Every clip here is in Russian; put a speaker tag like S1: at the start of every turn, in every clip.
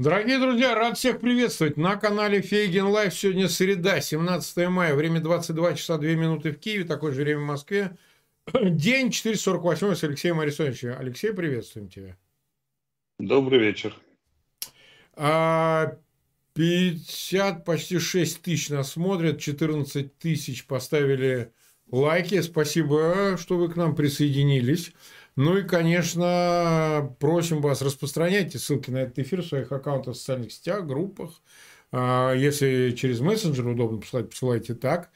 S1: Дорогие друзья, рад всех приветствовать на канале Фейгин Live. Сегодня среда, 17 мая, время 22 часа 2 минуты в Киеве, такое же время в Москве. День 448 с Алексеем Арестовичем. Алексей, приветствуем тебя.
S2: Добрый вечер.
S1: 50, а, почти 6 тысяч нас смотрят, 14 тысяч поставили лайки. Спасибо, что вы к нам присоединились. Ну и, конечно, просим вас, распространяйте ссылки на этот эфир в своих аккаунтах в социальных сетях, группах. А, если через мессенджер удобно посылать, посылайте так.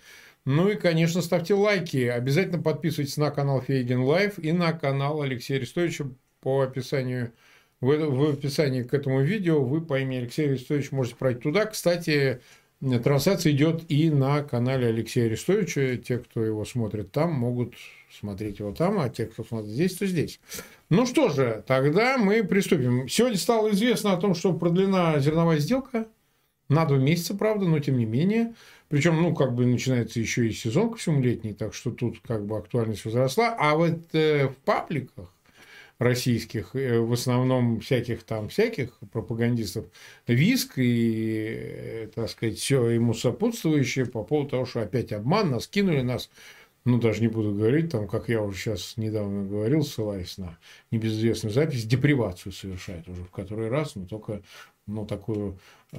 S1: Ну и, конечно, ставьте лайки. Обязательно подписывайтесь на канал Фейгин Live и на канал Алексея Арестовича по описанию в, в описании к этому видео вы по имени Алексей Арестович можете пройти туда. Кстати, трансляция идет и на канале Алексея Арестовича. Те, кто его смотрит там, могут смотреть его там, а те, кто смотрит здесь, то здесь. Ну что же, тогда мы приступим. Сегодня стало известно о том, что продлена зерновая сделка на два месяца, правда, но тем не менее. Причем, ну, как бы начинается еще и сезон ко всему летний, так что тут как бы актуальность возросла. А вот э, в пабликах российских, э, в основном всяких там всяких пропагандистов, виск и, э, так сказать, все ему сопутствующее по поводу того, что опять обман, нас кинули, нас ну, даже не буду говорить, там, как я уже сейчас недавно говорил, ссылаясь на небезызвестную запись, депривацию совершает уже в который раз, но только, ну, такую, э,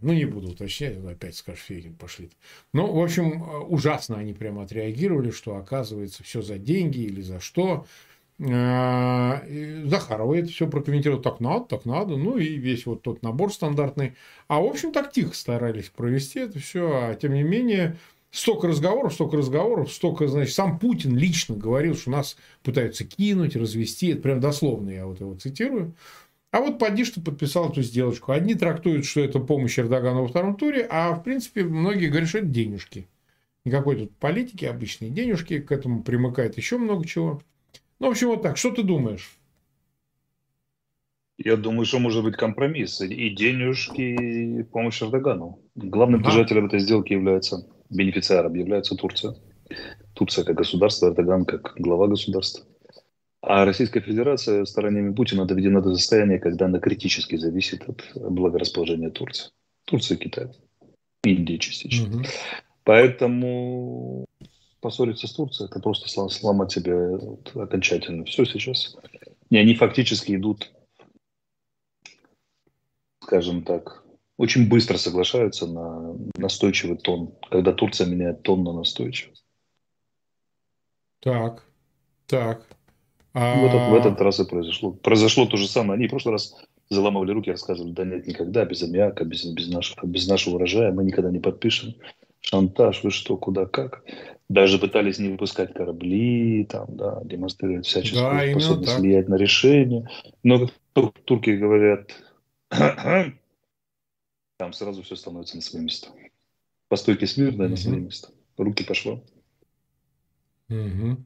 S1: ну, не буду уточнять, опять скажешь, Фейгин пошли. Ну, в общем, ужасно они прямо отреагировали, что, оказывается, все за деньги или за что. Э, Захарова это все прокомментировал, так надо, так надо, ну и весь вот тот набор стандартный. А в общем так тихо старались провести это все, а тем не менее столько разговоров, столько разговоров, столько, значит, сам Путин лично говорил, что нас пытаются кинуть, развести, это прям дословно я вот его цитирую. А вот поди, что подписал эту сделочку. Одни трактуют, что это помощь Эрдогану во втором туре, а в принципе многие говорят, что это денежки. Никакой тут политики, обычные денежки, к этому примыкает еще много чего. Ну, в общем, вот так. Что ты думаешь?
S2: Я думаю, что может быть компромисс. И денежки, и помощь Эрдогану. Главным ага. держателем этой сделки является бенефициаром является Турция. Турция как государство, Эрдоган как глава государства. А Российская Федерация сторонами Путина доведена до состояния, когда она критически зависит от благорасположения Турции. Турция и Китай. Индия частично. Угу. Поэтому поссориться с Турцией, это просто сломать себе окончательно все сейчас. И они фактически идут, скажем так, очень быстро соглашаются на настойчивый тон, когда Турция меняет тон на настойчивость.
S1: Так, так.
S2: А... В, этот, в этот раз и произошло. Произошло то же самое. Они в прошлый раз заламывали руки, рассказывали, да нет, никогда, без аммиака, без, без, нашего, без нашего урожая мы никогда не подпишем. Шантаж, вы что, куда, как. Даже пытались не выпускать корабли, там, да, демонстрировать всяческую да, способность влиять на решение. Но как турки говорят, там сразу все становится на свои места. По стойке смирно угу. на свои места. Руки пошло.
S1: Угу.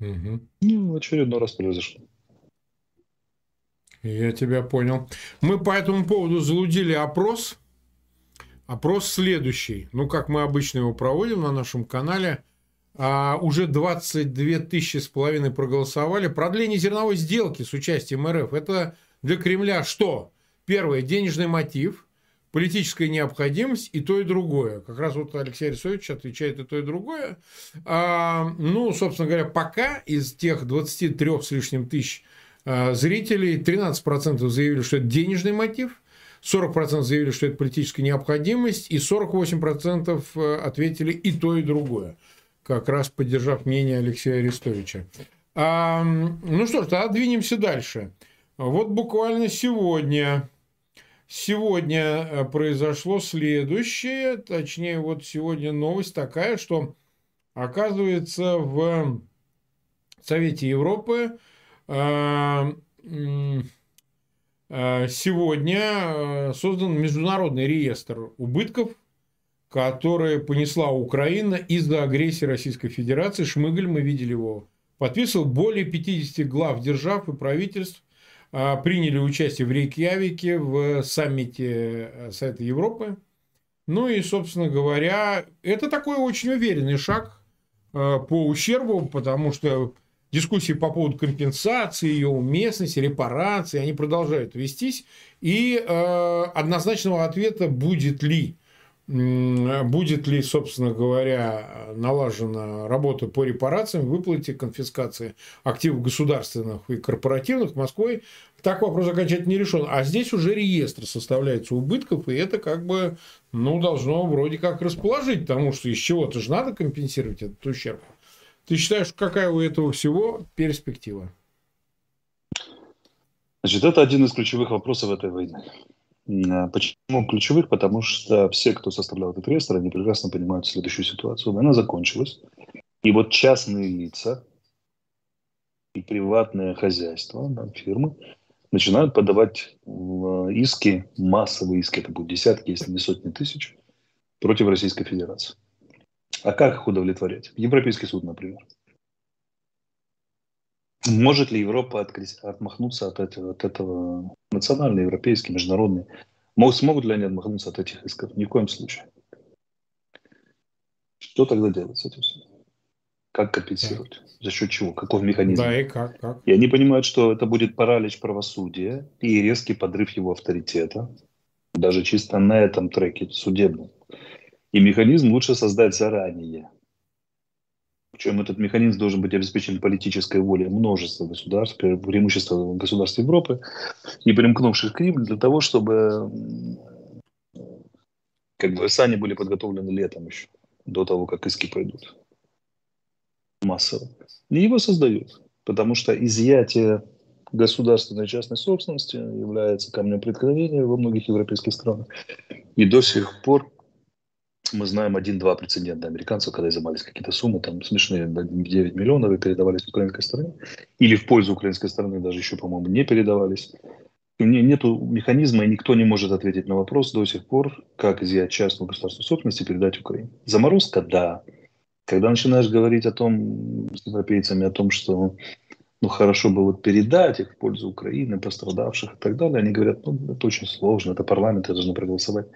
S1: Угу.
S2: Ну, очередной раз произошло.
S1: Я тебя понял. Мы по этому поводу залудили опрос. Опрос следующий. Ну, как мы обычно его проводим на нашем канале. А, уже 22 тысячи с половиной проголосовали. Продление зерновой сделки с участием РФ. Это для Кремля что? Первое. Денежный мотив политическая необходимость и то, и другое. Как раз вот Алексей Арисович отвечает и то, и другое. А, ну, собственно говоря, пока из тех 23 с лишним тысяч а, зрителей 13% заявили, что это денежный мотив, 40% заявили, что это политическая необходимость, и 48% э, ответили и то, и другое, как раз поддержав мнение Алексея Арестовича. А, ну что ж, тогда двинемся дальше. Вот буквально сегодня Сегодня э, произошло следующее, точнее, вот сегодня новость такая, что оказывается в Совете Европы э, э, сегодня создан международный реестр убытков, который понесла Украина из-за агрессии Российской Федерации. Шмыгаль, мы видели его, подписывал более 50 глав держав и правительств а, приняли участие в Рейкьявике в саммите э, Совета Европы. Ну и, собственно говоря, это такой очень уверенный шаг э, по ущербу, потому что дискуссии по поводу компенсации, ее уместности, репарации, они продолжают вестись. И э, однозначного ответа, будет ли будет ли, собственно говоря, налажена работа по репарациям, выплате, конфискации активов государственных и корпоративных Москвой, так вопрос окончательно не решен. А здесь уже реестр составляется убытков, и это как бы ну, должно вроде как расположить, потому что из чего-то же надо компенсировать этот ущерб. Ты считаешь, какая у этого всего перспектива?
S2: Значит, это один из ключевых вопросов этой войны. А почему ключевых? Потому что все, кто составлял этот реестр, они прекрасно понимают следующую ситуацию. Война закончилась, и вот частные лица и приватные хозяйства, да, фирмы, начинают подавать иски, массовые иски, это будут десятки, если не сотни тысяч, против Российской Федерации. А как их удовлетворять? Европейский суд, например. Может ли Европа отмахнуться от этого, от этого национальный, европейский, международный? Смогут ли они отмахнуться от этих исков? Ни в коем случае. Что тогда делать с этим? Как компенсировать? За счет чего? Каков механизм?
S1: Да, и как, как?
S2: И они понимают, что это будет паралич правосудия и резкий подрыв его авторитета, даже чисто на этом треке судебном. И механизм лучше создать заранее, причем этот механизм должен быть обеспечен политической волей множества государств, преимущества государств Европы, не примкнувших к ним, для того, чтобы как бы сани были подготовлены летом еще, до того, как иски пойдут массово. И его создают, потому что изъятие государственной частной собственности является камнем преткновения во многих европейских странах. И до сих пор мы знаем один-два прецедента американцев, когда изымались какие-то суммы, там смешные, 9 миллионов и передавались украинской стороне, или в пользу украинской стороны даже еще, по-моему, не передавались. И нету механизма, и никто не может ответить на вопрос до сих пор, как изъять частную государственную собственность и передать Украине. Заморозка – да. Когда начинаешь говорить о том, с европейцами, о том, что ну, хорошо бы вот передать их в пользу Украины, пострадавших и так далее, они говорят, ну, это очень сложно, это парламент, это должны проголосовать.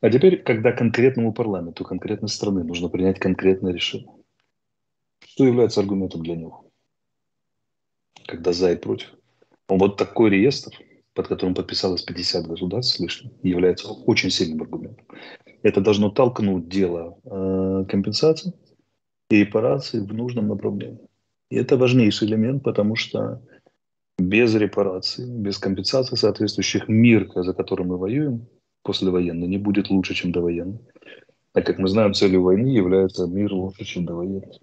S2: А теперь, когда конкретному парламенту конкретной страны нужно принять конкретное решение, что является аргументом для него? Когда за и против. Вот такой реестр, под которым подписалось 50 государств с лишним, является очень сильным аргументом. Это должно толкнуть дело э, компенсации и репарации в нужном направлении. И это важнейший элемент, потому что без репарации, без компенсации соответствующих мир, за которым мы воюем, послевоенный не будет лучше, чем довоенный. А как мы знаем, целью войны является мир лучше, чем довоенный.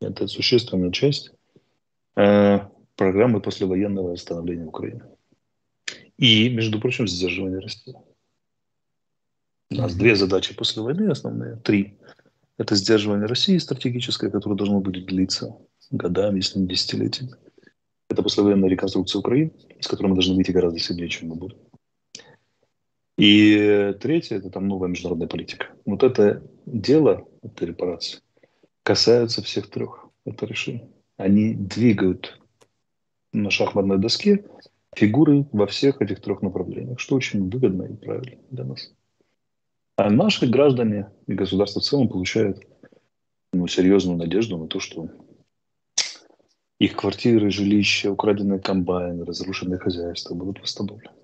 S2: Это существенная часть э, программы послевоенного восстановления Украины. И, между прочим, сдерживание России. У нас mm-hmm. две задачи после войны основные, три. Это сдерживание России стратегическое, которое должно будет длиться годами, если не десятилетиями. Это послевоенная реконструкция Украины, с которой мы должны выйти гораздо сильнее, чем мы будем. И третье – это там новая международная политика. Вот это дело, это репарации, касаются всех трех. Это решение. Они двигают на шахматной доске фигуры во всех этих трех направлениях, что очень выгодно и правильно для нас. А наши граждане и государство в целом получают ну, серьезную надежду на то, что их квартиры, жилища, украденные комбайны, разрушенные хозяйства будут восстановлены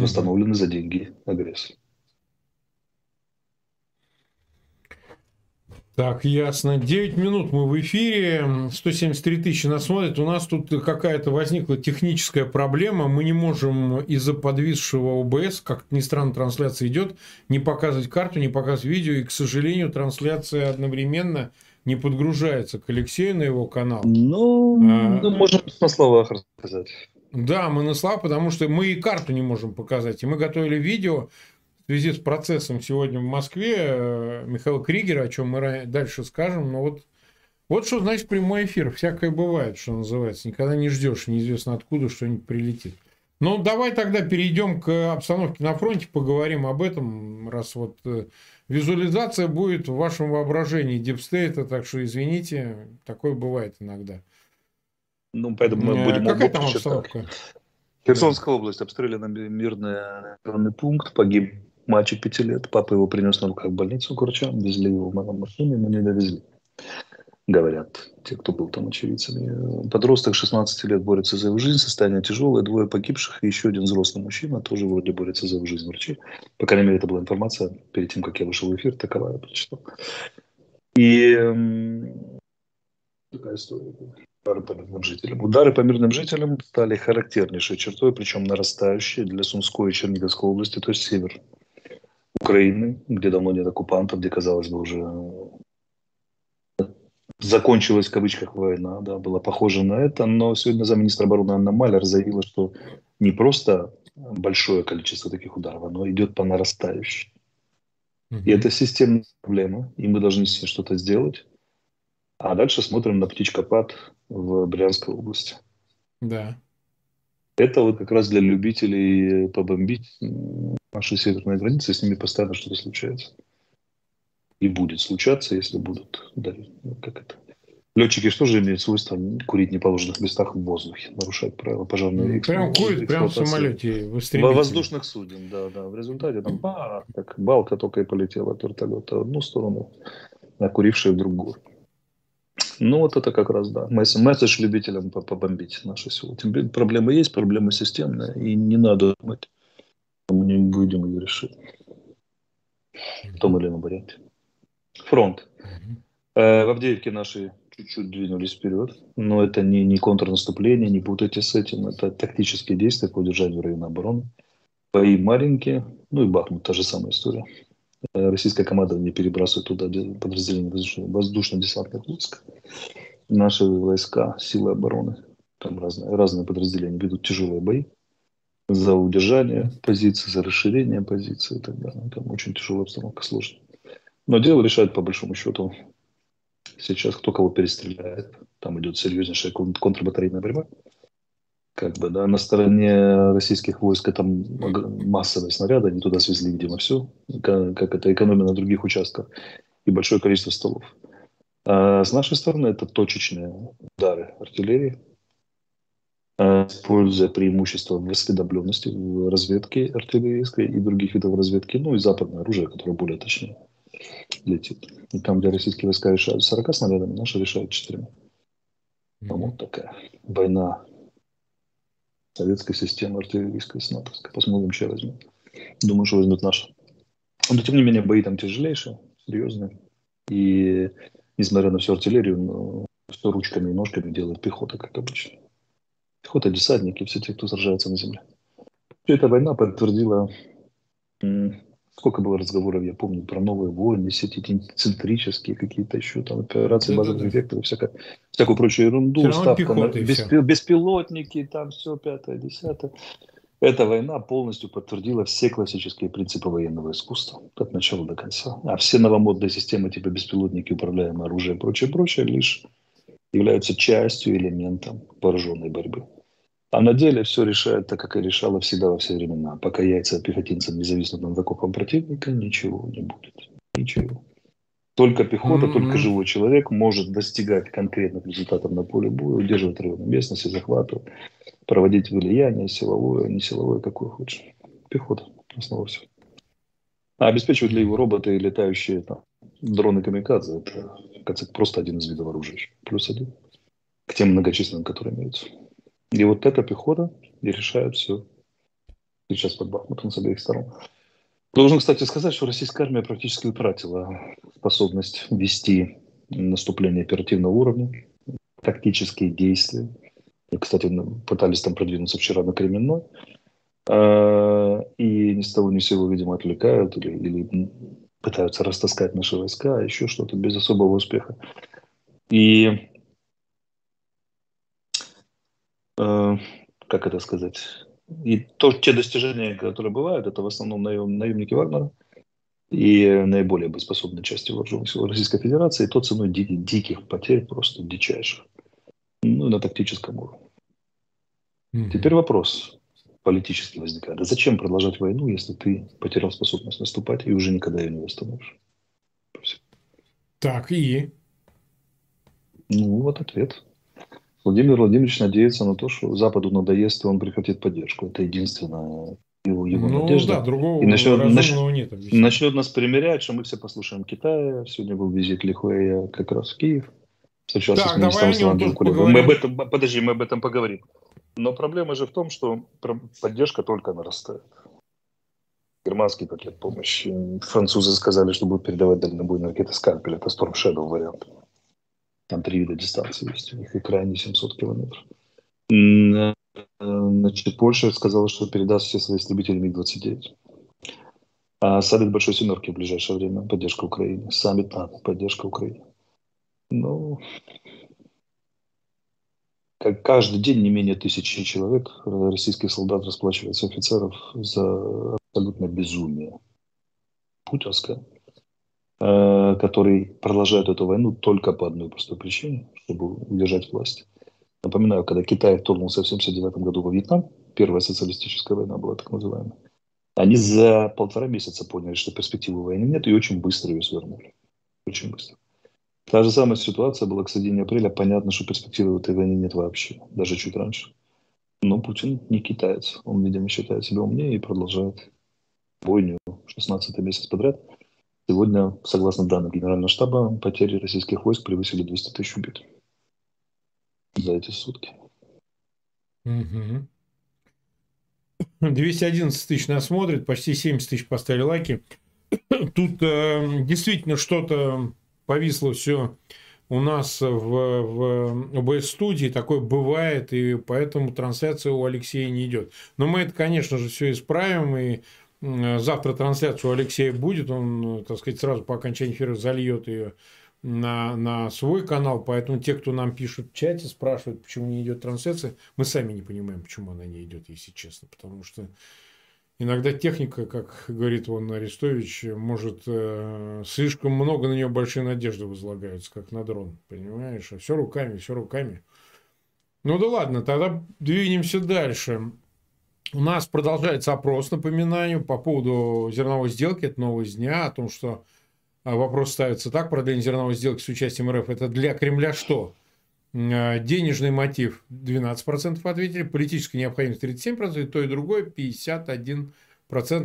S2: восстановлены за деньги агрессора.
S1: Так, ясно. 9 минут мы в эфире, 173 тысячи нас смотрят. У нас тут какая-то возникла техническая проблема. Мы не можем из-за подвисшего ОБС, как ни странно, трансляция идет, не показывать карту, не показывать видео. И, к сожалению, трансляция одновременно не подгружается к Алексею на его канал.
S2: Ну, а, ну можем на словах рассказать.
S1: Да, мы на слава, потому что мы и карту не можем показать. И мы готовили видео в связи с процессом сегодня в Москве э, Михаила Кригера, о чем мы дальше скажем. Но вот, вот что значит прямой эфир. Всякое бывает, что называется. Никогда не ждешь, неизвестно откуда что-нибудь прилетит. Ну, давай тогда перейдем к обстановке на фронте, поговорим об этом, раз вот э, визуализация будет в вашем воображении дипстейта, так что извините, такое бывает иногда.
S2: Ну, поэтому мы будем...
S1: Какая там обстановка?
S2: Херсонская область, обстрелян мирный населенный пункт, погиб мальчик пяти лет, папа его принес на руках в больницу Курчан, везли его в машине, но не довезли. говорят те, кто был там очевидцами. Подросток 16 лет борется за его жизнь, состояние тяжелое, двое погибших и еще один взрослый мужчина тоже вроде борется за его жизнь врачи. По крайней мере, это была информация перед тем, как я вышел в эфир, такова я прочитал. И такая история. Удары по мирным жителям. Удары по мирным жителям стали характернейшей чертой, причем нарастающей для Сумской и Черниговской области, то есть север Украины, где давно нет оккупантов, где, казалось бы, уже закончилась в кавычках война, да, была похожа на это, но сегодня замминистра обороны Анна Малер заявила, что не просто большое количество таких ударов, оно идет по нарастающей. И это системная проблема, и мы должны с ней что-то сделать. А дальше смотрим на птичкопад в Брянской области.
S1: Да.
S2: Это вот как раз для любителей побомбить наши северные границы, с ними постоянно что-то случается. И будет случаться, если будут, да, как это, Летчики что же имеют свойство курить в неположенных местах в воздухе, нарушать правила пожарной
S1: Прям курит, прямо в самолете.
S2: В воздушных суден, да, да. В результате там ба, как балка только и полетела от вертолета в одну сторону, а курившая в другую. Ну, вот это как раз, да. Месседж любителям побомбить наше село. Тем проблема есть, проблема системная, и не надо думать, мы не будем ее решить. В том или ином варианте. Фронт. Э, в Авдеевке наши чуть-чуть двинулись вперед, но это не, не контрнаступление, не путайте с этим, это тактические действия по удержанию района обороны. Бои маленькие, ну и Бахмут, та же самая история. Э, российская команда не перебрасывает туда подразделения воздушно-десантных войск. Наши войска, силы обороны, там разные, разные подразделения ведут тяжелые бои за удержание позиции, за расширение позиции и так далее. Там очень тяжелая обстановка, сложная. Но дело решает по большому счету сейчас кто кого перестреляет. Там идет серьезнейшая контрбатарейная борьба. Как бы, да, на стороне российских войск это массовые снаряды, они туда свезли, видимо, все, как, как это экономия на других участках, и большое количество столов. А с нашей стороны это точечные удары артиллерии, а, используя преимущество в осведомленности, в разведке артиллерийской и других видов разведки, ну и западное оружие, которое более точнее летит. И там, где российские войска решают 40 снарядами, наши решают 4. Mm-hmm. Вот такая война советской системы артиллерийской с натовской. Посмотрим, что возьмут. Думаю, что возьмут наши. Но, тем не менее, бои там тяжелейшие, серьезные. И, несмотря на всю артиллерию, ну, все ручками и ножками делает пехота, как обычно. Пехота, десантники, все те, кто сражается на земле. Все эта война подтвердила Сколько было разговоров, я помню, про новые войны, сети центрические какие-то еще, там, операции да, базовых да, векторов, всякое, всякую прочую ерунду, ставка на беспи- беспилотники, там все, пятое, десятое. Эта война полностью подтвердила все классические принципы военного искусства от начала до конца. А все новомодные системы типа беспилотники, управляемое оружие и прочее, прочее лишь являются частью, элементом вооруженной борьбы. А на деле все решает так, как и решало всегда во все времена. Пока яйца пехотинцам не зависнут над закопом противника, ничего не будет. Ничего. Только пехота, mm-hmm. только живой человек может достигать конкретных результатов на поле боя, удерживать районы местности, захватывать, проводить влияние силовое, не силовое, какое хочешь. Пехота, основа всего. А обеспечивать для его роботы и летающие там, дроны камикадзе, это, в просто один из видов оружия. Плюс один к тем многочисленным, которые имеются. И вот эта пехота и решает все сейчас под Бахмутом с обеих сторон. Должен, кстати, сказать, что российская армия практически утратила способность вести наступление оперативного уровня, тактические действия. И, кстати, пытались там продвинуться вчера на Кременной. А, и ни с того ни с сего, видимо, отвлекают или, или пытаются растаскать наши войска, а еще что-то без особого успеха. И Э, как это сказать, и то, те достижения, которые бывают, это в основном наем, наемники Вагнера и наиболее боеспособные части вооруженных сил Российской Федерации, и то ценой ди- диких потерь, просто дичайших, ну, на тактическом уровне. Mm-hmm. Теперь вопрос политически возникает. А зачем продолжать войну, если ты потерял способность наступать и уже никогда ее не восстановишь?
S1: Так, и?
S2: Ну, вот ответ. Владимир Владимирович надеется на то, что Западу надоест, и он прекратит поддержку. Это единственная его, его ну, надежда.
S1: Да, другого
S2: и начнет, нач, нет. Начнет нас примерять, что мы все послушаем Китая. Сегодня был визит Лихуэя как раз в Киев. встречался так, с министром Мы об этом, подожди, мы об этом поговорим. Но проблема же в том, что поддержка только нарастает. Германский пакет помощи. Французы сказали, что будут передавать дальнобойные ракеты «Скальпель». Это Storm Shadow вариант. Там три вида дистанции есть у них, и крайне 700 километров. Значит, Польша сказала, что передаст все свои истребители МиГ-29. А саммит Большой Семерки в ближайшее время, поддержка Украины. Саммит НАТО, поддержка Украины. Ну, как каждый день не менее тысячи человек, э, российских солдат расплачиваются офицеров за абсолютно безумие. Путинское, э, который продолжает эту войну только по одной простой причине, чтобы удержать власть. Напоминаю, когда Китай вторгнулся в 1979 году во Вьетнам, первая социалистическая война была так называемая, они за полтора месяца поняли, что перспективы войны нет, и очень быстро ее свернули. Очень быстро. Та же самая ситуация была к середине апреля. Понятно, что перспективы этой войны нет вообще, даже чуть раньше. Но Путин не китаец. Он, видимо, считает себя умнее и продолжает бойню 16 месяц подряд. Сегодня, согласно данным Генерального штаба, потери российских войск превысили 200 тысяч убитых за эти сутки.
S1: Угу. 211 тысяч нас смотрит, почти 70 тысяч поставили лайки. Тут э, действительно что-то повисло все у нас в, в ОБС-студии, такое бывает, и поэтому трансляция у Алексея не идет. Но мы это, конечно же, все исправим, и завтра трансляция у Алексея будет, он, так сказать, сразу по окончании эфира зальет ее на, на свой канал, поэтому те, кто нам пишут в чате, спрашивают, почему не идет трансляция, мы сами не понимаем, почему она не идет, если честно, потому что иногда техника, как говорит вон Арестович, может э, слишком много на нее большие надежды возлагаются, как на дрон, понимаешь, а все руками, все руками. Ну да ладно, тогда двинемся дальше. У нас продолжается опрос, напоминаю, по поводу зерновой сделки, это новость дня, о том, что а вопрос ставится так, продление зерновой сделки с участием РФ, это для Кремля что? А, денежный мотив 12% ответили, политическая необходимость 37%, то и другое 51%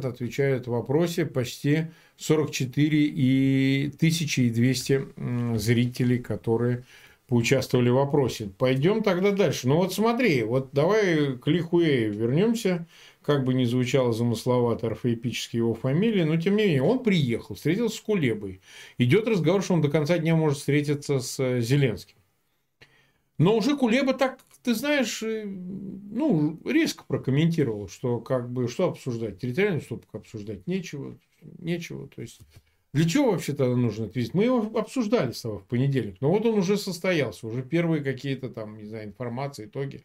S1: отвечают в вопросе, почти 44 и 1200 зрителей, которые поучаствовали в вопросе. Пойдем тогда дальше. Ну вот смотри, вот давай к Лихуэю вернемся как бы ни звучало замысловато орфоэпически его фамилия, но тем не менее он приехал, встретился с Кулебой. Идет разговор, что он до конца дня может встретиться с э, Зеленским. Но уже Кулеба так, ты знаешь, э, ну, резко прокомментировал, что как бы что обсуждать, территориальную уступку обсуждать нечего, нечего. То есть для чего вообще тогда нужно это визит? Мы его обсуждали с тобой в понедельник, но вот он уже состоялся, уже первые какие-то там, не знаю, информации, итоги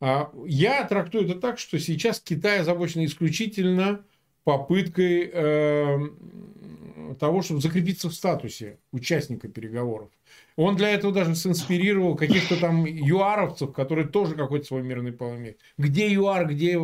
S1: а, я трактую это так, что сейчас Китай озабочен исключительно попыткой э, того, чтобы закрепиться в статусе участника переговоров. Он для этого даже синспирировал каких-то там юаровцев, которые тоже какой-то свой мирный план имеют. Где ЮАР, где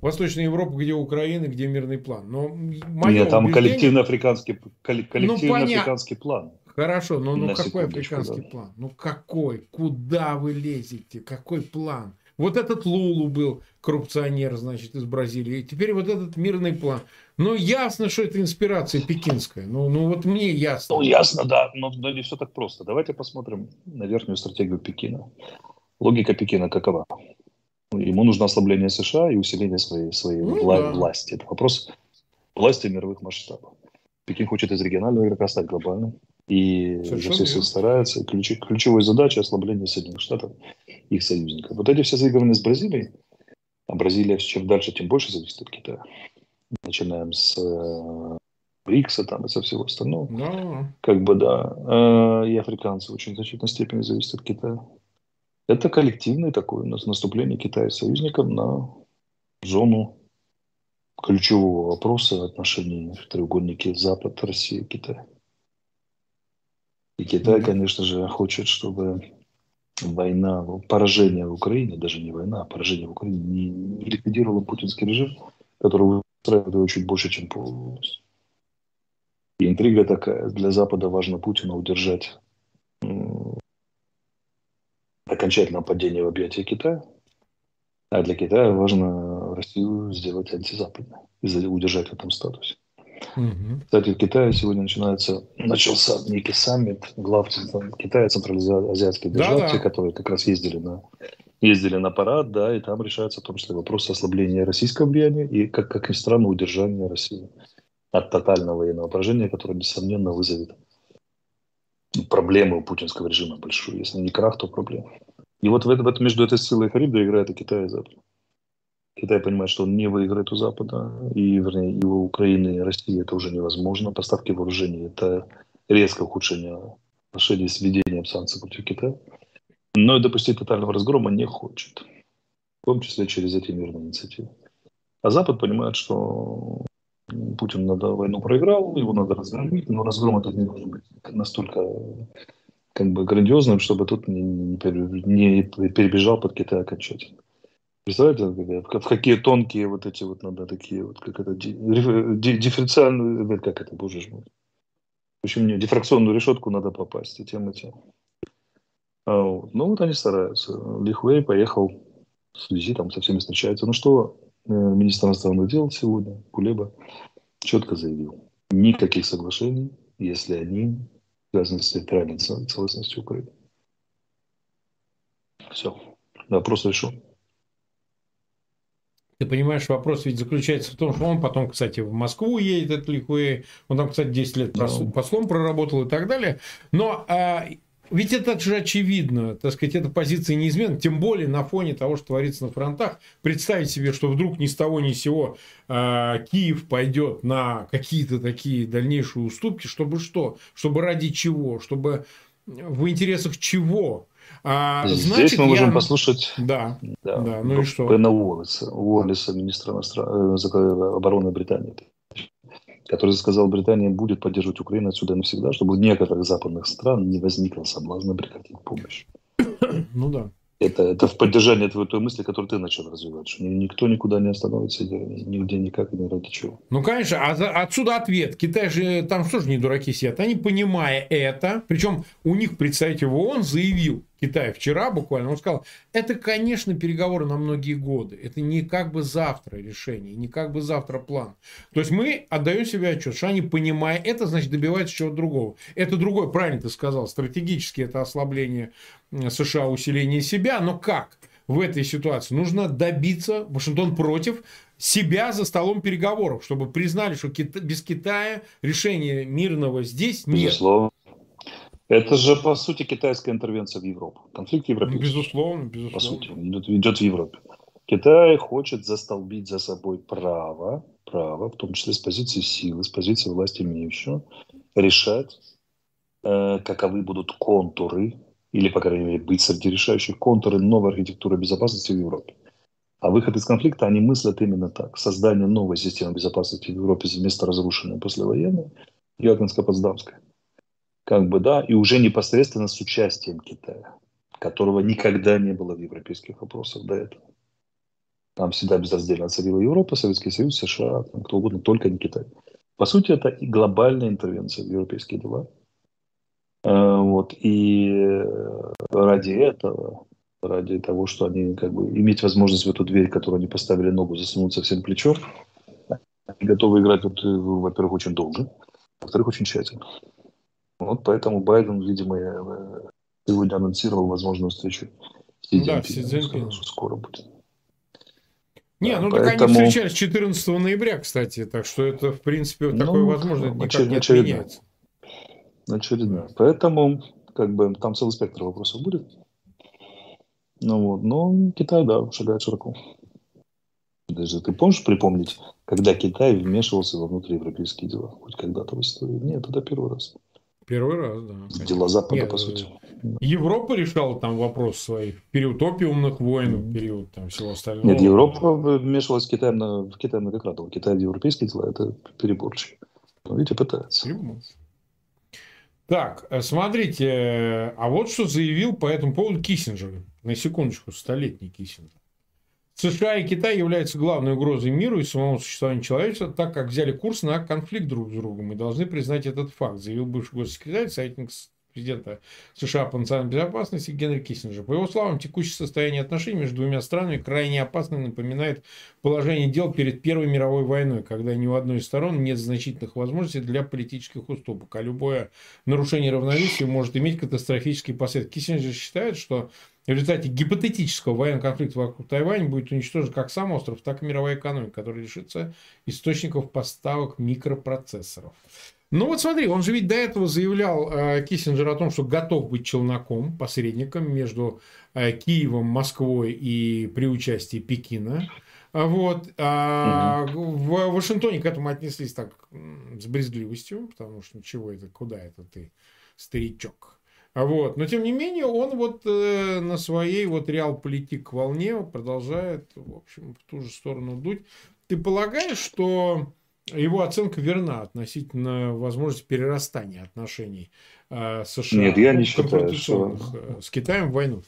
S1: Восточная Европа, где Украина, где мирный план. Но
S2: Нет, там убеждение... коллективный африканский, ну, план.
S1: Хорошо, но ну какой африканский да. план? Ну какой? Куда вы лезете? Какой план? Вот этот Лулу был коррупционер, значит, из Бразилии. И теперь вот этот мирный план. Ну, ясно, что это инспирация пекинская. Ну, ну вот мне ясно.
S2: Ну, ясно, да. Но, но не все так просто. Давайте посмотрим на верхнюю стратегию Пекина. Логика Пекина какова? Ему нужно ослабление США и усиление своей, своей ну, вла- да. власти. Это вопрос власти мировых масштабов. Пекин хочет из регионального игрока стать глобальным. И Совершенно все стараются. Ключ, ключевой задачей ослабление Соединенных Штатов их союзников. Вот эти все заигрывания с Бразилией, а Бразилия чем дальше, тем больше зависит от Китая. Начинаем с э, БРИКСа там и со всего остального. Ну. Как бы, да. Э, и африканцы в очень значительной степени зависят от Китая. Это коллективное такое наступление Китая союзникам на зону ключевого вопроса отношений в треугольнике Запад, Россия, Китай. И Китай, конечно же, хочет, чтобы война, поражение в Украине, даже не война, а поражение в Украине не, не ликвидировало путинский режим, который устраивает его чуть больше, чем полностью. И интрига такая. Для Запада важно Путина удержать окончательное падение в объятия Китая, а для Китая важно Россию сделать антизападной и удержать в этом статусе. Угу. Кстати, в Китае сегодня начинается, начался некий саммит глав Китая, центральноазиатских держав, да, да. те, которые как раз ездили на, ездили на парад, да, и там решается в том числе вопрос ослабления российского влияния и, как, как ни странно, удержания России от тотального военного поражения, которое, несомненно, вызовет проблемы у путинского режима большую. Если не крах, то проблема. И вот в в это, между этой силой и Харибда играет и Китай и Запад. Китай понимает, что он не выиграет у Запада, и, вернее, и у Украины и России это уже невозможно. Поставки вооружений – это резкое ухудшение отношений с введением санкций против Китая. Но и допустить тотального разгрома не хочет, в том числе через эти мирные инициативы. А Запад понимает, что Путин надо войну проиграл, его надо разгромить, но разгром этот не должен быть настолько как бы грандиозным, чтобы тут не, не, не перебежал под Китай окончательно. Представляете, в какие тонкие вот эти вот надо такие вот, как это, дифференциальную, как это, боже мой. В общем, мне дифракционную решетку надо попасть, и тем, и тем. А вот. Ну, вот они стараются. Ли Хуэй поехал с визитом, со всеми встречается. Ну, что э, министр иностранных дел сегодня, Кулеба, четко заявил. Никаких соглашений, если они связаны с территориальной целостностью Украины. Все. Вопрос решен.
S1: Ты понимаешь, вопрос ведь заключается в том, что он потом, кстати, в Москву едет, этот Лихуэй, он там, кстати, 10 лет послом проработал и так далее. Но а, ведь это же очевидно, так сказать, эта позиция неизменна, тем более на фоне того, что творится на фронтах. Представить себе, что вдруг ни с того ни с сего э, Киев пойдет на какие-то такие дальнейшие уступки, чтобы что? Чтобы ради чего? Чтобы в интересах чего?
S2: А, Здесь значит, мы можем я... послушать
S1: да, да, да, ну и что?
S2: Бена Уоллеса, Уоллеса, министра иностран... Э, обороны Британии, который сказал, Британия будет поддерживать Украину отсюда навсегда, чтобы у некоторых западных стран не возникло соблазна прекратить помощь.
S1: Ну да.
S2: Это, это в поддержание твоей той мысли, которую ты начал развивать, что никто никуда не остановится, нигде никак ни ради чего.
S1: Ну, конечно, а отсюда ответ. Китай же там тоже не дураки сидят. Они, понимая это, причем у них представитель ООН заявил, Китая вчера буквально, он сказал, это, конечно, переговоры на многие годы. Это не как бы завтра решение, не как бы завтра план. То есть мы отдаем себе отчет, что они, понимая это, значит, добиваются чего-то другого. Это другое, правильно ты сказал, стратегически это ослабление США, усиление себя, но как? в этой ситуации нужно добиться, Вашингтон против, себя за столом переговоров, чтобы признали, что без Китая решения мирного здесь нет.
S2: Безусловно. Это же, по сути, китайская интервенция в Европу. Конфликт европейский.
S1: Безусловно, безусловно.
S2: По сути, идет, идет в Европе. Китай хочет застолбить за собой право, право, в том числе с позиции силы, с позиции власти имеющего, решать, э, каковы будут контуры, или, по крайней мере, быть среди решающих контуры новой архитектуры безопасности в Европе. А выход из конфликта они мыслят именно так. Создание новой системы безопасности в Европе вместо разрушенной послевоенной, Ялтинско-Потсдамской как бы, да, и уже непосредственно с участием Китая, которого никогда не было в европейских вопросах до этого. Там всегда безраздельно царила Европа, Советский Союз, США, там, кто угодно, только не Китай. По сути, это и глобальная интервенция в европейские дела. Э, вот, и ради этого, ради того, что они как бы иметь возможность в эту дверь, которую они поставили ногу, засунуться всем плечом, они готовы играть, вот, э, во-первых, очень долго, во-вторых, очень тщательно. Вот поэтому Байден, видимо, э, сегодня анонсировал возможную встречу
S1: с Си Да, Си Цзиньпином. Скоро будет. Не, да, ну поэтому... так они встречались 14 ноября, кстати, так что это, в принципе, ну, такое возможно никак очеред... не отменяется.
S2: Очередно. Поэтому, как бы, там целый спектр вопросов будет. Ну вот, но Китай, да, шагает широко. Даже ты помнишь припомнить, когда Китай вмешивался во внутриевропейские дела? Хоть когда-то в истории? Нет, это первый раз.
S1: Первый раз, да.
S2: Конечно. Дела Запада, Нет, по сути.
S1: Европа решала там вопрос свой. В период опиумных войн, в период там всего остального.
S2: Нет, Европа вмешивалась в Китай, на, в Китай многократно. Китай в европейские дела – это переборчик. Но, видите, пытается.
S1: Так, э, смотрите, э, а вот что заявил по этому поводу Киссинджер. На секундочку, столетний Киссинджер. США и Китай являются главной угрозой миру и самому существованию человечества, так как взяли курс на конфликт друг с другом и должны признать этот факт, заявил бывший госсекретарь, советник президента США по национальной безопасности Генри Киссинджер. По его словам, текущее состояние отношений между двумя странами крайне опасно напоминает положение дел перед Первой мировой войной, когда ни у одной из сторон нет значительных возможностей для политических уступок, а любое нарушение равновесия может иметь катастрофические последствия. Киссинджер считает, что в результате гипотетического военного конфликта вокруг Тайваня будет уничтожен как сам остров, так и мировая экономика, которая лишится источников поставок микропроцессоров. Ну вот смотри, он же ведь до этого заявлял э, Киссинджер о том, что готов быть челноком, посредником между э, Киевом, Москвой и при участии Пекина. Вот. А угу. В Вашингтоне к этому отнеслись так с брезгливостью, потому что чего это, куда это ты, старичок. Вот. Но, тем не менее, он вот э, на своей вот реал-политик волне продолжает, в общем, в ту же сторону дуть. Ты полагаешь, что его оценка верна относительно возможности перерастания отношений э, США
S2: Нет, я не считаю,
S1: что... Э, с Китаем в войну?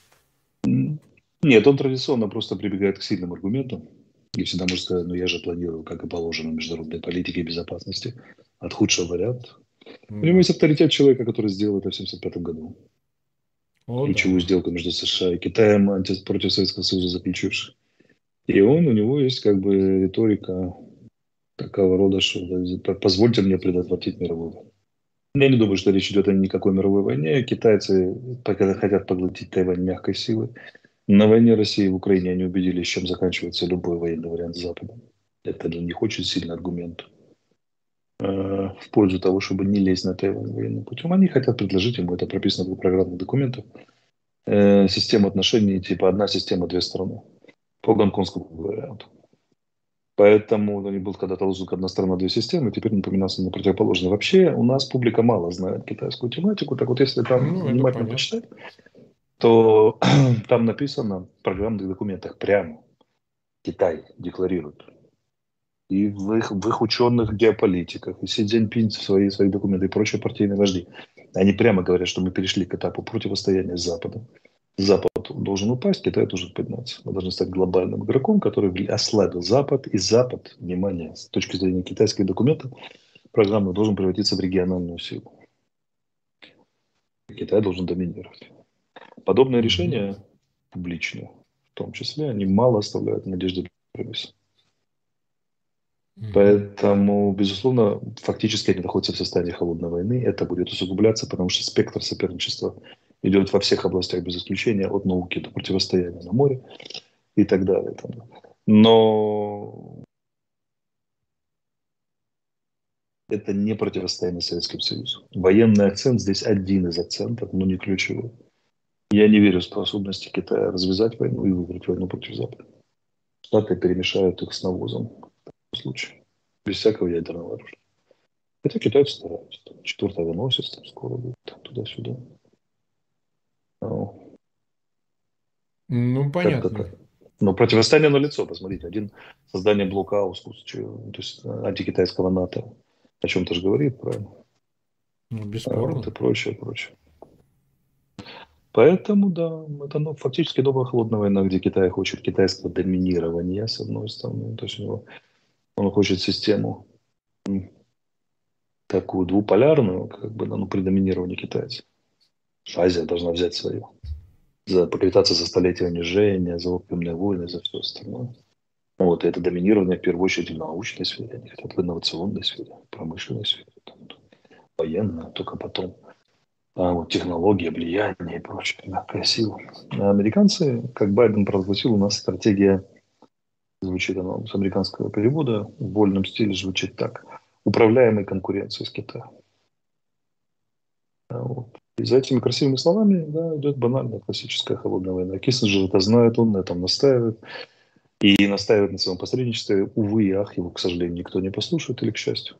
S2: Нет, он традиционно просто прибегает к сильным аргументам. И всегда может сказать, ну я же планирую, как и положено, международной политике и безопасности, от худшего варианта у него есть авторитет человека, который сделал это в 1975 году. О, Ключевую да. сделку между США и Китаем анти- против Советского Союза заключивший. И он, у него есть как бы риторика такого рода, что позвольте мне предотвратить мировую войну. Я не думаю, что речь идет о никакой мировой войне. Китайцы хотят поглотить Тайвань мягкой силой. На войне России в Украине они убедились, чем заканчивается любой военный вариант с Западом. Это для них очень сильный аргумент. Э, в пользу того, чтобы не лезть на Тайвань военным путем. Они хотят предложить ему, это прописано в программных документах, э, систему отношений типа одна система, две страны. По гонконгскому варианту. Поэтому ну, не был когда-то лозунг «одна страна, две системы», теперь он поменялся на противоположный. Вообще у нас публика мало знает китайскую тематику, так вот если там ну, внимательно почитать, то там написано в программных документах прямо Китай декларирует и в их, в их ученых геополитиках, и Си Цзиньпинь в свои, свои документы, и прочие партийные вожди. Они прямо говорят, что мы перешли к этапу противостояния с Западом. Запад должен упасть, Китай должен подняться. Мы должны стать глобальным игроком, который ослабил Запад, и Запад, внимание, с точки зрения китайских документов, программа должен превратиться в региональную силу. Китай должен доминировать. Подобные решения публичные, в том числе, они мало оставляют надежды для Поэтому, безусловно, фактически они находятся в состоянии холодной войны. Это будет усугубляться, потому что спектр соперничества идет во всех областях, без исключения, от науки до противостояния на море и так далее. Но это не противостояние Советскому Союзу. Военный акцент здесь один из акцентов, но не ключевой. Я не верю в способности Китая развязать войну и выиграть войну против Запада. Штаты перемешают их с навозом случае. Без всякого ядерного оружия. Хотя китайцы стараются. Там, четвертый авианосец там скоро будет, там, туда-сюда.
S1: Ну, ну понятно.
S2: Но противостояние на лицо, посмотрите. Один создание блока Аускус, то есть антикитайского НАТО. О чем-то же говорит, правильно?
S1: Ну, бесспорно. А,
S2: вот и прочее, прочее. Поэтому, да, это ну, фактически новая холодная война, где Китай хочет китайского доминирования, с одной стороны. То есть у него он хочет систему такую двуполярную, как бы, ну, при доминировании китайцев. Азия должна взять свое. За, поквитаться за столетие унижения, за опиумные войны, за все остальное. Вот, и это доминирование в первую очередь в научной сфере, они хотят в инновационной сфере, промышленной сфере, там, военной, только потом. А вот технология, влияние и прочее, мягкая сила. А американцы, как Байден провозгласил, у нас стратегия Звучит оно с американского перевода в вольном стиле звучит так. Управляемой конкуренцией с Китаем. А вот. И за этими красивыми словами да, идет банальная классическая холодная война. Киссинджер это знает, он на этом настаивает. И настаивает на своем посредничестве. Увы и ах, его, к сожалению, никто не послушает или к счастью.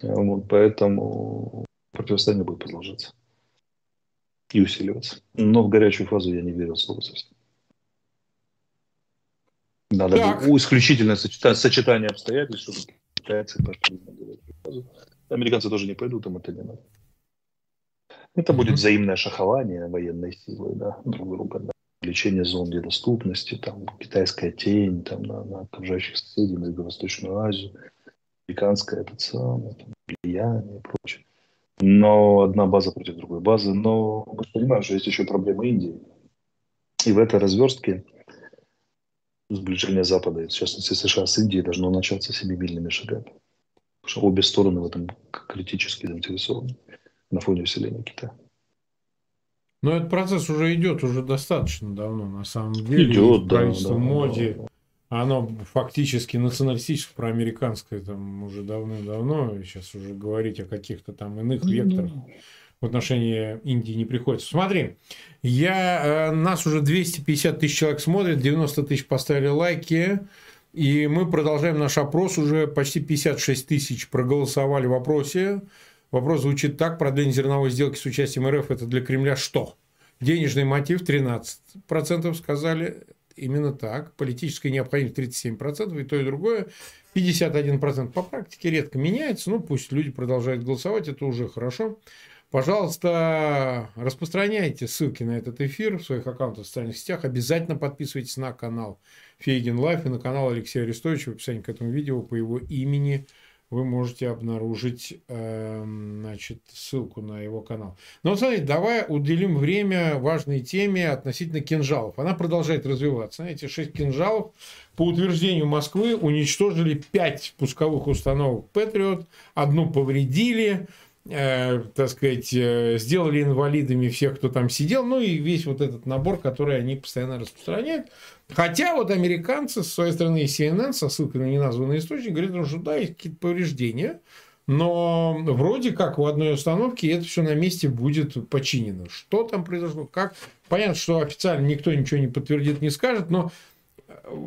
S2: Вот, поэтому противостояние будет продолжаться и усиливаться. Но в горячую фазу я не верю в слово совсем. Надо так. исключительное сочетание, сочетание обстоятельств, чтобы китайцы пошли Американцы тоже не пойдут, им это не надо. Это будет взаимное шахование военной силы, да, друг друга, да. Увеличение зон недоступности, там, китайская тень, там, на, на окружающих соседей, на Юго-Восточную Азию, американское это самое, там, влияние и прочее. Но одна база против другой базы. Но мы понимаем, что есть еще проблема Индии. И в этой разверстке сближение Запада, в частности США с Индией, должно начаться семимильными шагами. Потому что обе стороны в этом критически заинтересованы на фоне усиления Китая.
S1: Но этот процесс уже идет уже достаточно давно, на самом деле.
S2: Идет,
S1: да, правительство
S2: да,
S1: Моди,
S2: да,
S1: оно фактически националистическое, проамериканское там уже давно-давно. Сейчас уже говорить о каких-то там иных векторах в отношении Индии не приходится. Смотри, я, э, нас уже 250 тысяч человек смотрит, 90 тысяч поставили лайки. И мы продолжаем наш опрос. Уже почти 56 тысяч проголосовали в вопросе. Вопрос звучит так. Продление зерновой сделки с участием РФ – это для Кремля что? Денежный мотив 13% сказали. Именно так. Политическая необходимость 37%. И то, и другое. 51% по практике редко меняется. Ну, пусть люди продолжают голосовать. Это уже хорошо. Пожалуйста, распространяйте ссылки на этот эфир в своих аккаунтах в социальных сетях. Обязательно подписывайтесь на канал Фейгин Live и на канал Алексея Арестовича. В описании к этому видео по его имени – вы можете обнаружить э, значит, ссылку на его канал. Но вот смотрите, давай уделим время важной теме относительно кинжалов. Она продолжает развиваться. Эти шесть кинжалов по утверждению Москвы уничтожили пять пусковых установок Патриот, одну повредили, э, так сказать, э, сделали инвалидами всех, кто там сидел, ну и весь вот этот набор, который они постоянно распространяют. Хотя вот американцы с своей стороны CNN со ссылкой на неназванный источник говорят, что да, есть какие-то повреждения, но вроде как в одной установке это все на месте будет починено. Что там произошло, как? Понятно, что официально никто ничего не подтвердит, не скажет, но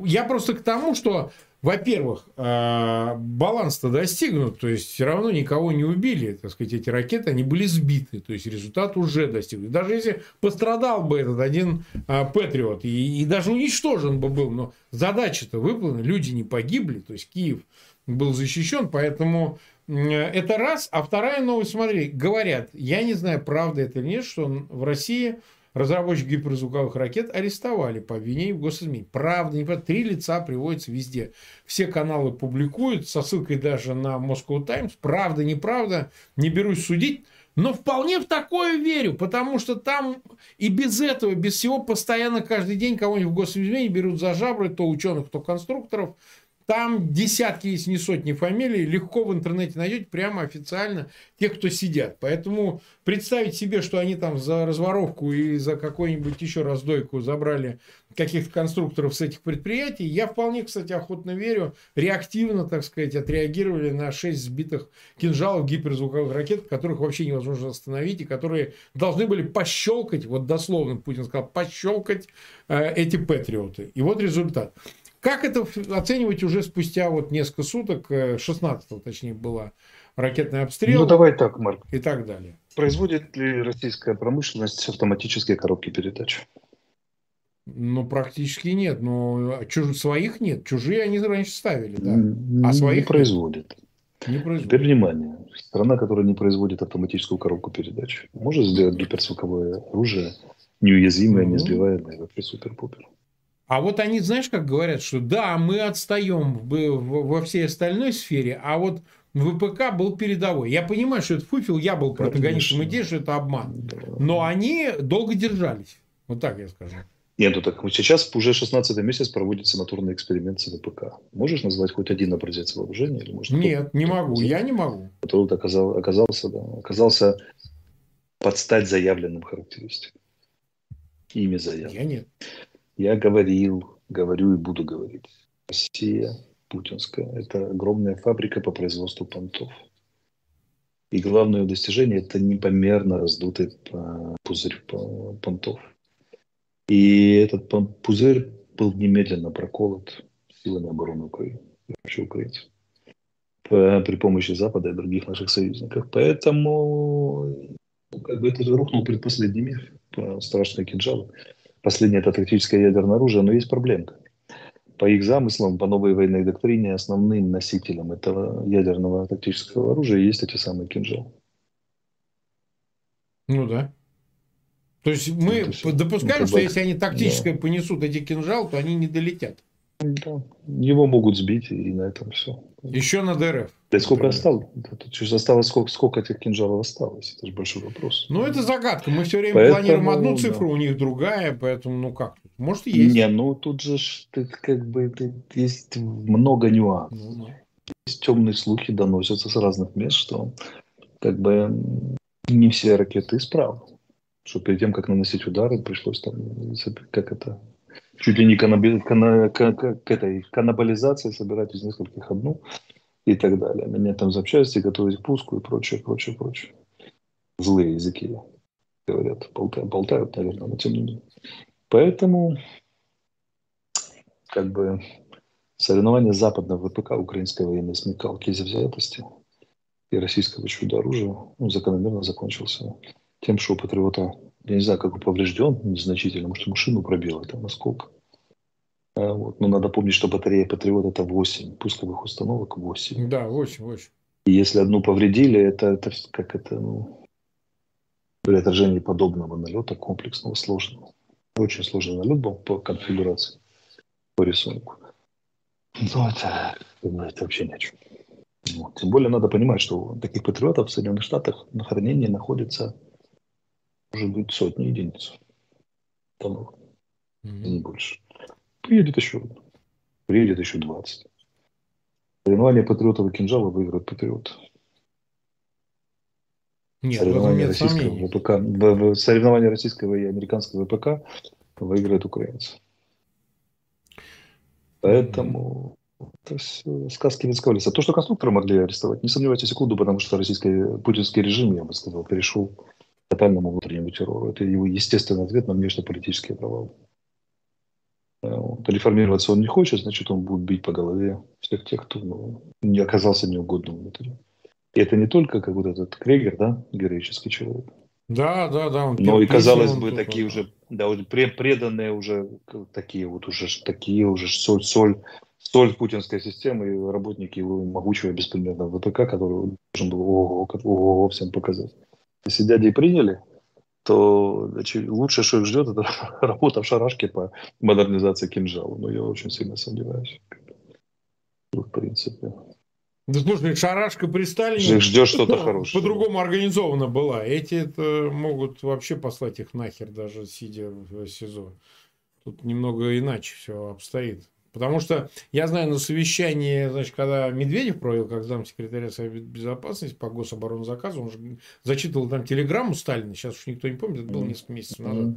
S1: я просто к тому, что во-первых, а, баланс-то достигнут, то есть все равно никого не убили, так сказать, эти ракеты, они были сбиты, то есть результат уже достигнут. Даже если пострадал бы этот один а, Патриот и, и даже уничтожен бы был, но задача-то выполнена, люди не погибли, то есть Киев был защищен, поэтому это раз. А вторая новость, смотри, говорят, я не знаю, правда это или нет, что в России Разработчик гиперзвуковых ракет арестовали по обвинению в госизмене. Правда, не правда, три лица приводятся везде. Все каналы публикуют со ссылкой даже на Moscow Times. Правда, неправда, не берусь судить. Но вполне в такое верю, потому что там и без этого, без всего, постоянно каждый день кого-нибудь в госизмене берут за жабры, то ученых, то конструкторов. Там десятки, если не сотни фамилий, легко в интернете найдете прямо официально тех, кто сидят. Поэтому представить себе, что они там за разворовку и за какую-нибудь еще раздойку забрали каких-то конструкторов с этих предприятий, я вполне, кстати, охотно верю, реактивно, так сказать, отреагировали на 6 сбитых кинжалов гиперзвуковых ракет, которых вообще невозможно остановить, и которые должны были пощелкать, вот дословно Путин сказал, пощелкать э, эти патриоты. И вот результат. Как это оценивать уже спустя вот несколько суток, 16 э, точнее была ракетный обстрел?
S2: Ну давай так, Марк.
S1: И так далее.
S2: Производит ли российская промышленность автоматические коробки передач?
S1: Ну, практически нет. Но чуж... своих нет. Чужие они раньше ставили, да.
S2: А своих не производит.
S1: Не производит.
S2: Теперь внимание. Страна, которая не производит автоматическую коробку передач, может сделать гиперзвуковое оружие неуязвимое, не сбиваемое, вообще супер-пупер.
S1: А вот они, знаешь, как говорят, что да, мы отстаем во всей остальной сфере, а вот ВПК был передовой. Я понимаю, что это фуфел, я был протагонистом идеи, что это обман. Но они долго держались. Вот так я скажу.
S2: Нет, ну так сейчас уже 16 месяц проводится натурный эксперимент с ВПК. Можешь назвать хоть один образец вооружения? Или, может,
S1: Нет, не могу, я не могу.
S2: Который оказал, оказался, да, оказался под стать заявленным характеристикам. Ими заявлено.
S1: Я нет.
S2: Я говорил, говорю и буду говорить. Россия путинская – это огромная фабрика по производству понтов. И главное достижение – это непомерно раздутый э, пузырь понтов. И этот пузырь был немедленно проколот силами обороны Украины, вообще украинцев, при помощи Запада и других наших союзников. Поэтому ну, как бы это рухнул предпоследний мир, страшные кинжалы. Последнее – это тактическое ядерное оружие, но есть проблемка. По их замыслам, по новой военной доктрине, основным носителем этого ядерного тактического оружия есть эти самые кинжалы.
S1: Ну да. То есть мы ну, допускаем, ну, что если они тактическое да. понесут эти кинжалы, то они не долетят.
S2: Да. Его могут сбить, и на этом все.
S1: Еще на ДРФ.
S2: Да сколько осталось? Тут осталось сколько, сколько этих кинжалов осталось? Это же большой вопрос.
S1: Ну, это загадка. Мы все время поэтому, планируем одну цифру, да. у них другая, поэтому, ну как? Может, есть.
S2: Не, ну тут же как бы есть много нюансов. Ну, да. Есть темные слухи доносятся с разных мест, что как бы не все ракеты исправны. Что перед тем, как наносить удары, пришлось там, как это, чуть ли не канаби, кана, к, к, к этой каннибализации собирать из нескольких одну и так далее. Меня там запчасти, готовить к пуску и прочее, прочее, прочее. Злые языки, говорят, болтают, болтают наверное, но тем не менее. Поэтому, как бы, соревнование западного ВПК украинской военной смекалки из взятости и российского чудо-оружия ну, закономерно закончился тем, что у патриота, я не знаю, как он поврежден незначительно, может, машину пробило, это насколько. А, вот. Но надо помнить, что батарея Патриот это 8 пусковых установок 8.
S1: Да, 8, 8.
S2: И если одну повредили, это, это как это, ну, при отражении подобного налета комплексного, сложного. Очень сложный налет был по конфигурации, по рисунку. Ну, это, это вообще ни о чем. Вот. Тем более надо понимать, что таких патриотов в Соединенных Штатах на хранении находится, может быть, сотни единиц. Тонов. Mm-hmm. Не больше. Приедет еще. Приедет еще 20. Соревнование патриотов и кинжала выиграет патриот. Нет, соревнования российского ВПК, в, в, соревнования российского и американского ВПК выиграет украинцы. Поэтому то есть, э, сказки Винского леса. То, что конструкторы могли арестовать, не сомневайтесь секунду, потому что российский путинский режим, я бы сказал, перешел к тотальному внутреннему террору. Это его естественный ответ на внешнеполитические провалы. Э, вот. Реформироваться он не хочет, значит, он будет бить по голове всех тех, кто ну, не оказался неугодным внутри. И это не только как вот этот Крегер, да, героический человек.
S1: Да, да, да.
S2: Он Но и казалось бы, такие уже, да, уже преданные уже такие вот уже такие уже соль, соль соль путинской системы и работники его могучего беспримерного ВПК, который должен был ого, ого, всем показать. Если дяди приняли, то значит, лучшее, что их ждет, это работа в шарашке по модернизации кинжала. Но я очень сильно сомневаюсь. В принципе.
S1: Да слушай, шарашка при Сталине
S2: ждешь что-то хорошее.
S1: По-другому организована была. Эти это могут вообще послать их нахер, даже сидя в СИЗО. Тут немного иначе все обстоит. Потому что я знаю на совещании, значит, когда Медведев провел как замсекретаря Совета Безопасности по гособоронзаказу, он же зачитывал там телеграмму Сталина, сейчас уж никто не помнит, это было несколько месяцев назад.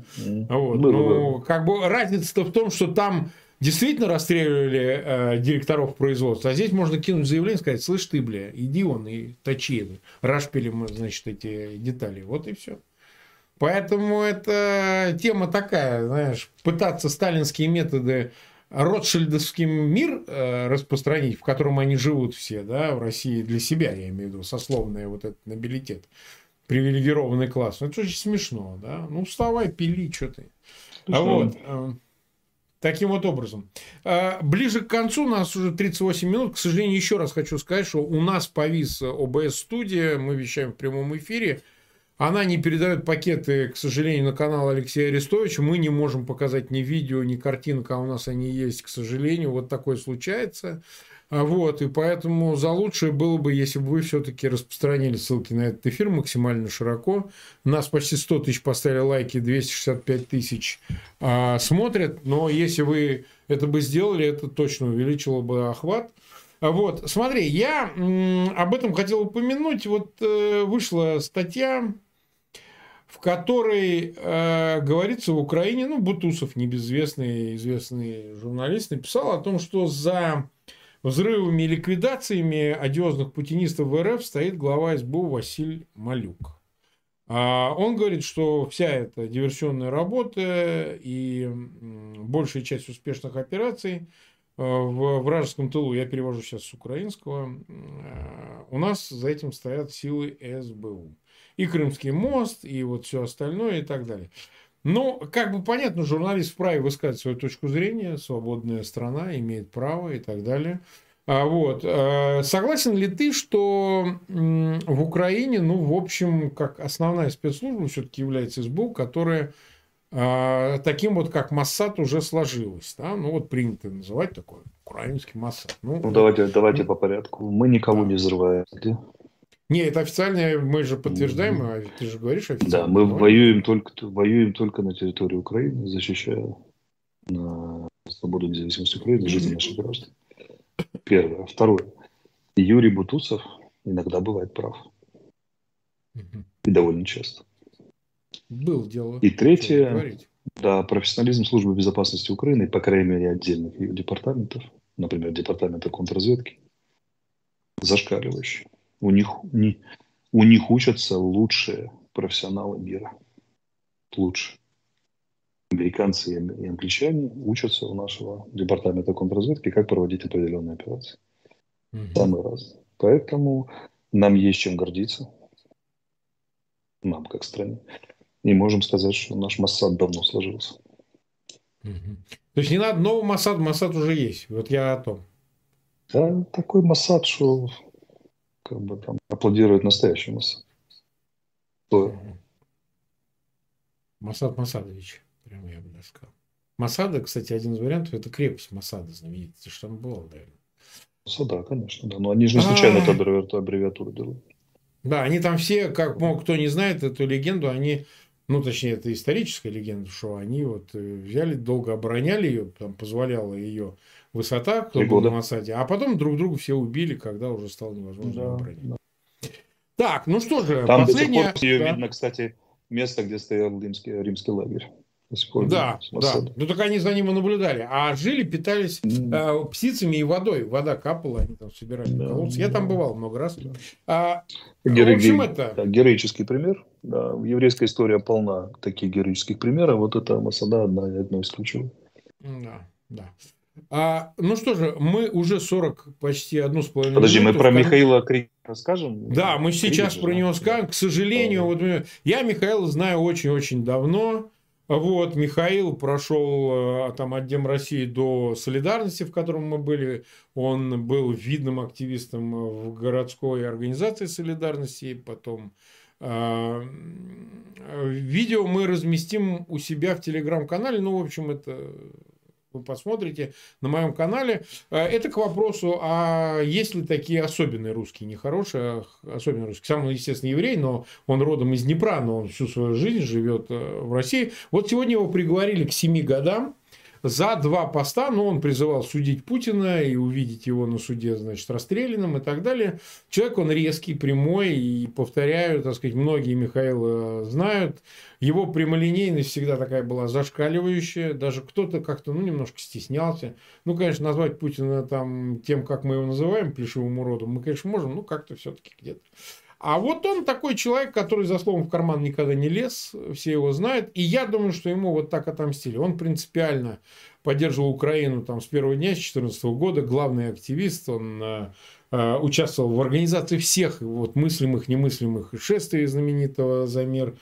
S1: Вот. Ну, как бы разница-то в том, что там действительно расстреливали э, директоров производства, а здесь можно кинуть заявление и сказать, слышь ты, бля, иди он и точи, рашпилем, значит, эти детали. Вот и все. Поэтому это тема такая, знаешь, пытаться сталинские методы ротшильдовский мир э, распространить, в котором они живут все, да, в России для себя, я имею в виду, сословный вот этот нобилитет, привилегированный класс. Ну, это очень смешно, да. Ну, вставай, пили, что ты. А вот. Э, таким вот образом. Э, ближе к концу, у нас уже 38 минут. К сожалению, еще раз хочу сказать, что у нас повис ОБС-студия, мы вещаем в прямом эфире. Она не передает пакеты, к сожалению, на канал Алексея Арестовича. Мы не можем показать ни видео, ни картинок, а у нас они есть, к сожалению. Вот такое случается. А вот, и поэтому за лучшее было бы, если бы вы все-таки распространили ссылки на этот эфир максимально широко. Нас почти 100 тысяч поставили лайки, 265 тысяч а, смотрят. Но если вы это бы сделали, это точно увеличило бы охват. Вот, смотри, я об этом хотел упомянуть. Вот э, вышла статья в которой э, говорится в Украине, ну, Бутусов, небезвестный известный журналист, написал о том, что за взрывами и ликвидациями одиозных путинистов в РФ стоит глава СБУ Василий Малюк. А он говорит, что вся эта диверсионная работа и большая часть успешных операций э, в вражеском тылу, я перевожу сейчас с украинского, э, у нас за этим стоят силы СБУ и Крымский мост, и вот все остальное и так далее. Но, как бы понятно, журналист вправе высказать свою точку зрения, свободная страна, имеет право и так далее. А вот. Э, согласен ли ты, что в Украине, ну, в общем, как основная спецслужба все-таки является СБУ, которая а, таким вот, как Массад, уже сложилось. Да? Ну, вот принято называть такой украинский Массад.
S2: Ну, ну давайте, давайте по порядку. Мы никого да. не взрываем.
S1: Не, это официально, мы же подтверждаем, а ты же говоришь официально.
S2: Да, мы воюем только, воюем только на территории Украины, защищая на свободу и независимость Украины, жизнь наших граждан. Первое. Второе. Юрий Бутусов иногда бывает прав. И довольно часто.
S1: Был дело.
S2: И третье, да, профессионализм службы безопасности Украины, по крайней мере, отдельных ее департаментов, например, департамента контрразведки, зашкаливающий. У них, не, у них учатся лучшие профессионалы мира. Лучше. Американцы и англичане учатся у нашего департамента контрразведки, как проводить определенные операции. Угу. Самые разные. Поэтому нам есть чем гордиться. Нам, как стране. И можем сказать, что наш Моссад давно сложился.
S1: Угу. То есть не надо нового Моссада, Моссад уже есть. Вот я о том.
S2: Да, такой Моссад, что как бы там аплодирует настоящий Моссад. Угу.
S1: Масад Масадович, прямо я бы даже сказал. Масада, кстати, один из вариантов, это крепость Масада знаменитая. Ты что там был, наверное?
S2: Да, конечно, да. Но они же не случайно а. эту аббревиатуру делают.
S1: Да, они там все, как мог, кто не знает эту легенду, они, ну, точнее, это историческая легенда, что они вот э, взяли, долго обороняли ее, там позволяла ее высота, кто был на Масаде, а потом друг друга все убили, когда уже стало невозможно да. Да. Так, ну что же,
S2: там последняя... До сих пор да. видно, кстати, место, где стоял римский, римский лагерь.
S1: Да, да. Ну так они за ним и наблюдали. А жили, питались mm. э, птицами и водой. Вода капала, они там собирали да, колодцы. Я да. там бывал много раз. Да. А,
S2: Геро... В общем, это... Да, героический пример. Да, еврейская история полна таких героических примеров. Вот это Масада одна, одно из ключевых.
S1: Да, да. А, ну что же, мы уже 40, почти одну с половиной
S2: Подожди, мы про Михаила Крик расскажем?
S1: Да, мы сейчас Крик, про него скажем. К сожалению, да. вот, я Михаила знаю очень-очень давно. Вот, Михаил прошел э, там, от Дем России до Солидарности, в котором мы были. Он был видным активистом в городской организации Солидарности. Потом э, видео мы разместим у себя в телеграм-канале. Ну, в общем, это вы посмотрите на моем канале. Э, это к вопросу, а есть ли такие особенные русские, нехорошие, особенные русские. Сам он, естественно, еврей, но он родом из Днепра, но он всю свою жизнь живет э, в России. Вот сегодня его приговорили к 7 годам за два поста, но он призывал судить Путина и увидеть его на суде, значит, расстрелянным и так далее. Человек, он резкий, прямой, и, повторяю, так сказать, многие Михаила знают, его прямолинейность всегда такая была зашкаливающая, даже кто-то как-то, ну, немножко стеснялся. Ну, конечно, назвать Путина там тем, как мы его называем, плешивым уродом, мы, конечно, можем, но как-то все-таки где-то. А вот он такой человек, который за словом в карман никогда не лез, все его знают. И я думаю, что ему вот так отомстили. Он принципиально поддерживал Украину там, с первого дня, с 2014 года, главный активист, он э, участвовал в организации всех вот, мыслимых, немыслимых шествий знаменитого за мир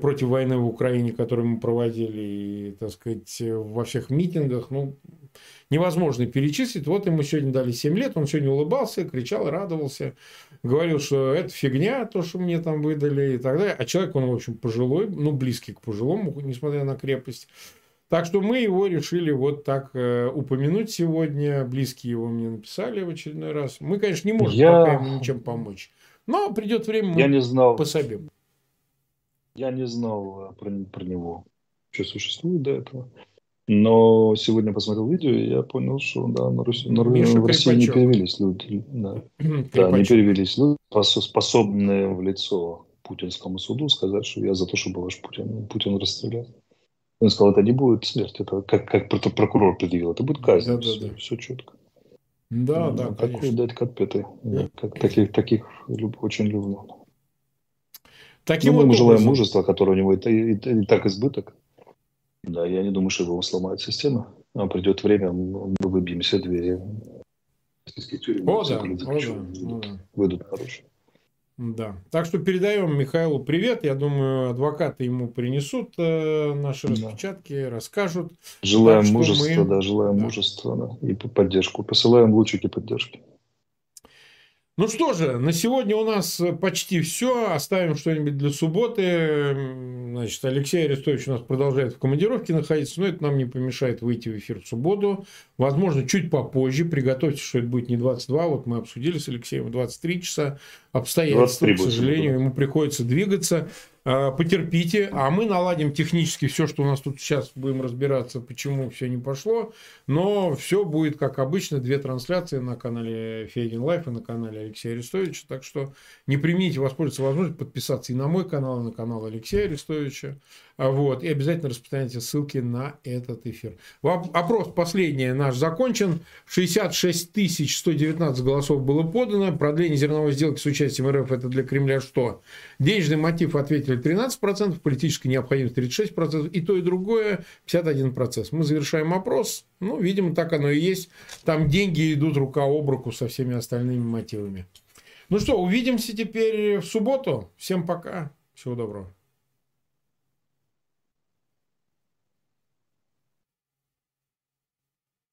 S1: против войны в Украине, которые мы проводили, и, так сказать, во всех митингах. Ну, невозможно перечислить. Вот ему сегодня дали 7 лет, он сегодня улыбался, кричал, радовался, говорил, что это фигня, то, что мне там выдали и так далее. А человек, он, в общем, пожилой, ну, близкий к пожилому, несмотря на крепость. Так что мы его решили вот так э, упомянуть сегодня. Близкие его мне написали в очередной раз. Мы, конечно, не можем я... пока ему ничем помочь. Но придет время, мы
S2: я не знал.
S1: пособим.
S2: Я не знал про, про него, что существует до этого. Но сегодня посмотрел видео, и я понял, что да, на, Руси, на, в России не перевелись люди. Да, да не перевелись люди, способные в лицо путинскому суду сказать, что я за то, чтобы ваш Путин, Путин расстрелял. Он сказал, это не будет смерть, это как, как прокурор предъявил, это будет казнь. Да, да, все, да. все четко.
S1: Да, ну, да,
S2: такой конечно. дать конфеты. Да. Как, таких, таких люб, очень люблю. Таким ну, мы ему желаем мужества, которое у него и, и, и, и так избыток. Да, я не думаю, что его сломает система. А придет время, мы выбьем все двери.
S1: О, да, о, да,
S2: выйдут, да. выйдут хорошие.
S1: Да. Так что передаем Михаилу привет. Я думаю, адвокаты ему принесут э, наши да. распечатки, расскажут.
S2: Желаем так, мужества, мы... да, желаем да. мужества да, и поддержку. Посылаем лучики поддержки.
S1: Ну что же, на сегодня у нас почти все. Оставим что-нибудь для субботы. Значит, Алексей Арестович у нас продолжает в командировке находиться, но это нам не помешает выйти в эфир в субботу. Возможно, чуть попозже. Приготовьте, что это будет не 22. Вот мы обсудили с Алексеем 23 часа. Обстоятельства, к сожалению, ему приходится двигаться. А, потерпите, а мы наладим технически все, что у нас тут сейчас будем разбираться, почему все не пошло. Но все будет как обычно, две трансляции на канале Фейгин Live и на канале Алексея Арестовича. Так что не преминьте воспользоваться возможностью подписаться и на мой канал, и на канал Алексея Арестовича. А вот, и обязательно распространяйте ссылки на этот эфир. Опрос последний наш закончен. 66 119 голосов было подано. Продление зерновой сделки с участием РФ это для Кремля что? Денежный мотив ответили 13%, политическая необходимость 36%, и то, и другое 51%. Мы завершаем опрос. Ну, видимо, так оно и есть. Там деньги идут рука об руку со всеми остальными мотивами. Ну что, увидимся теперь в субботу. Всем пока. Всего доброго.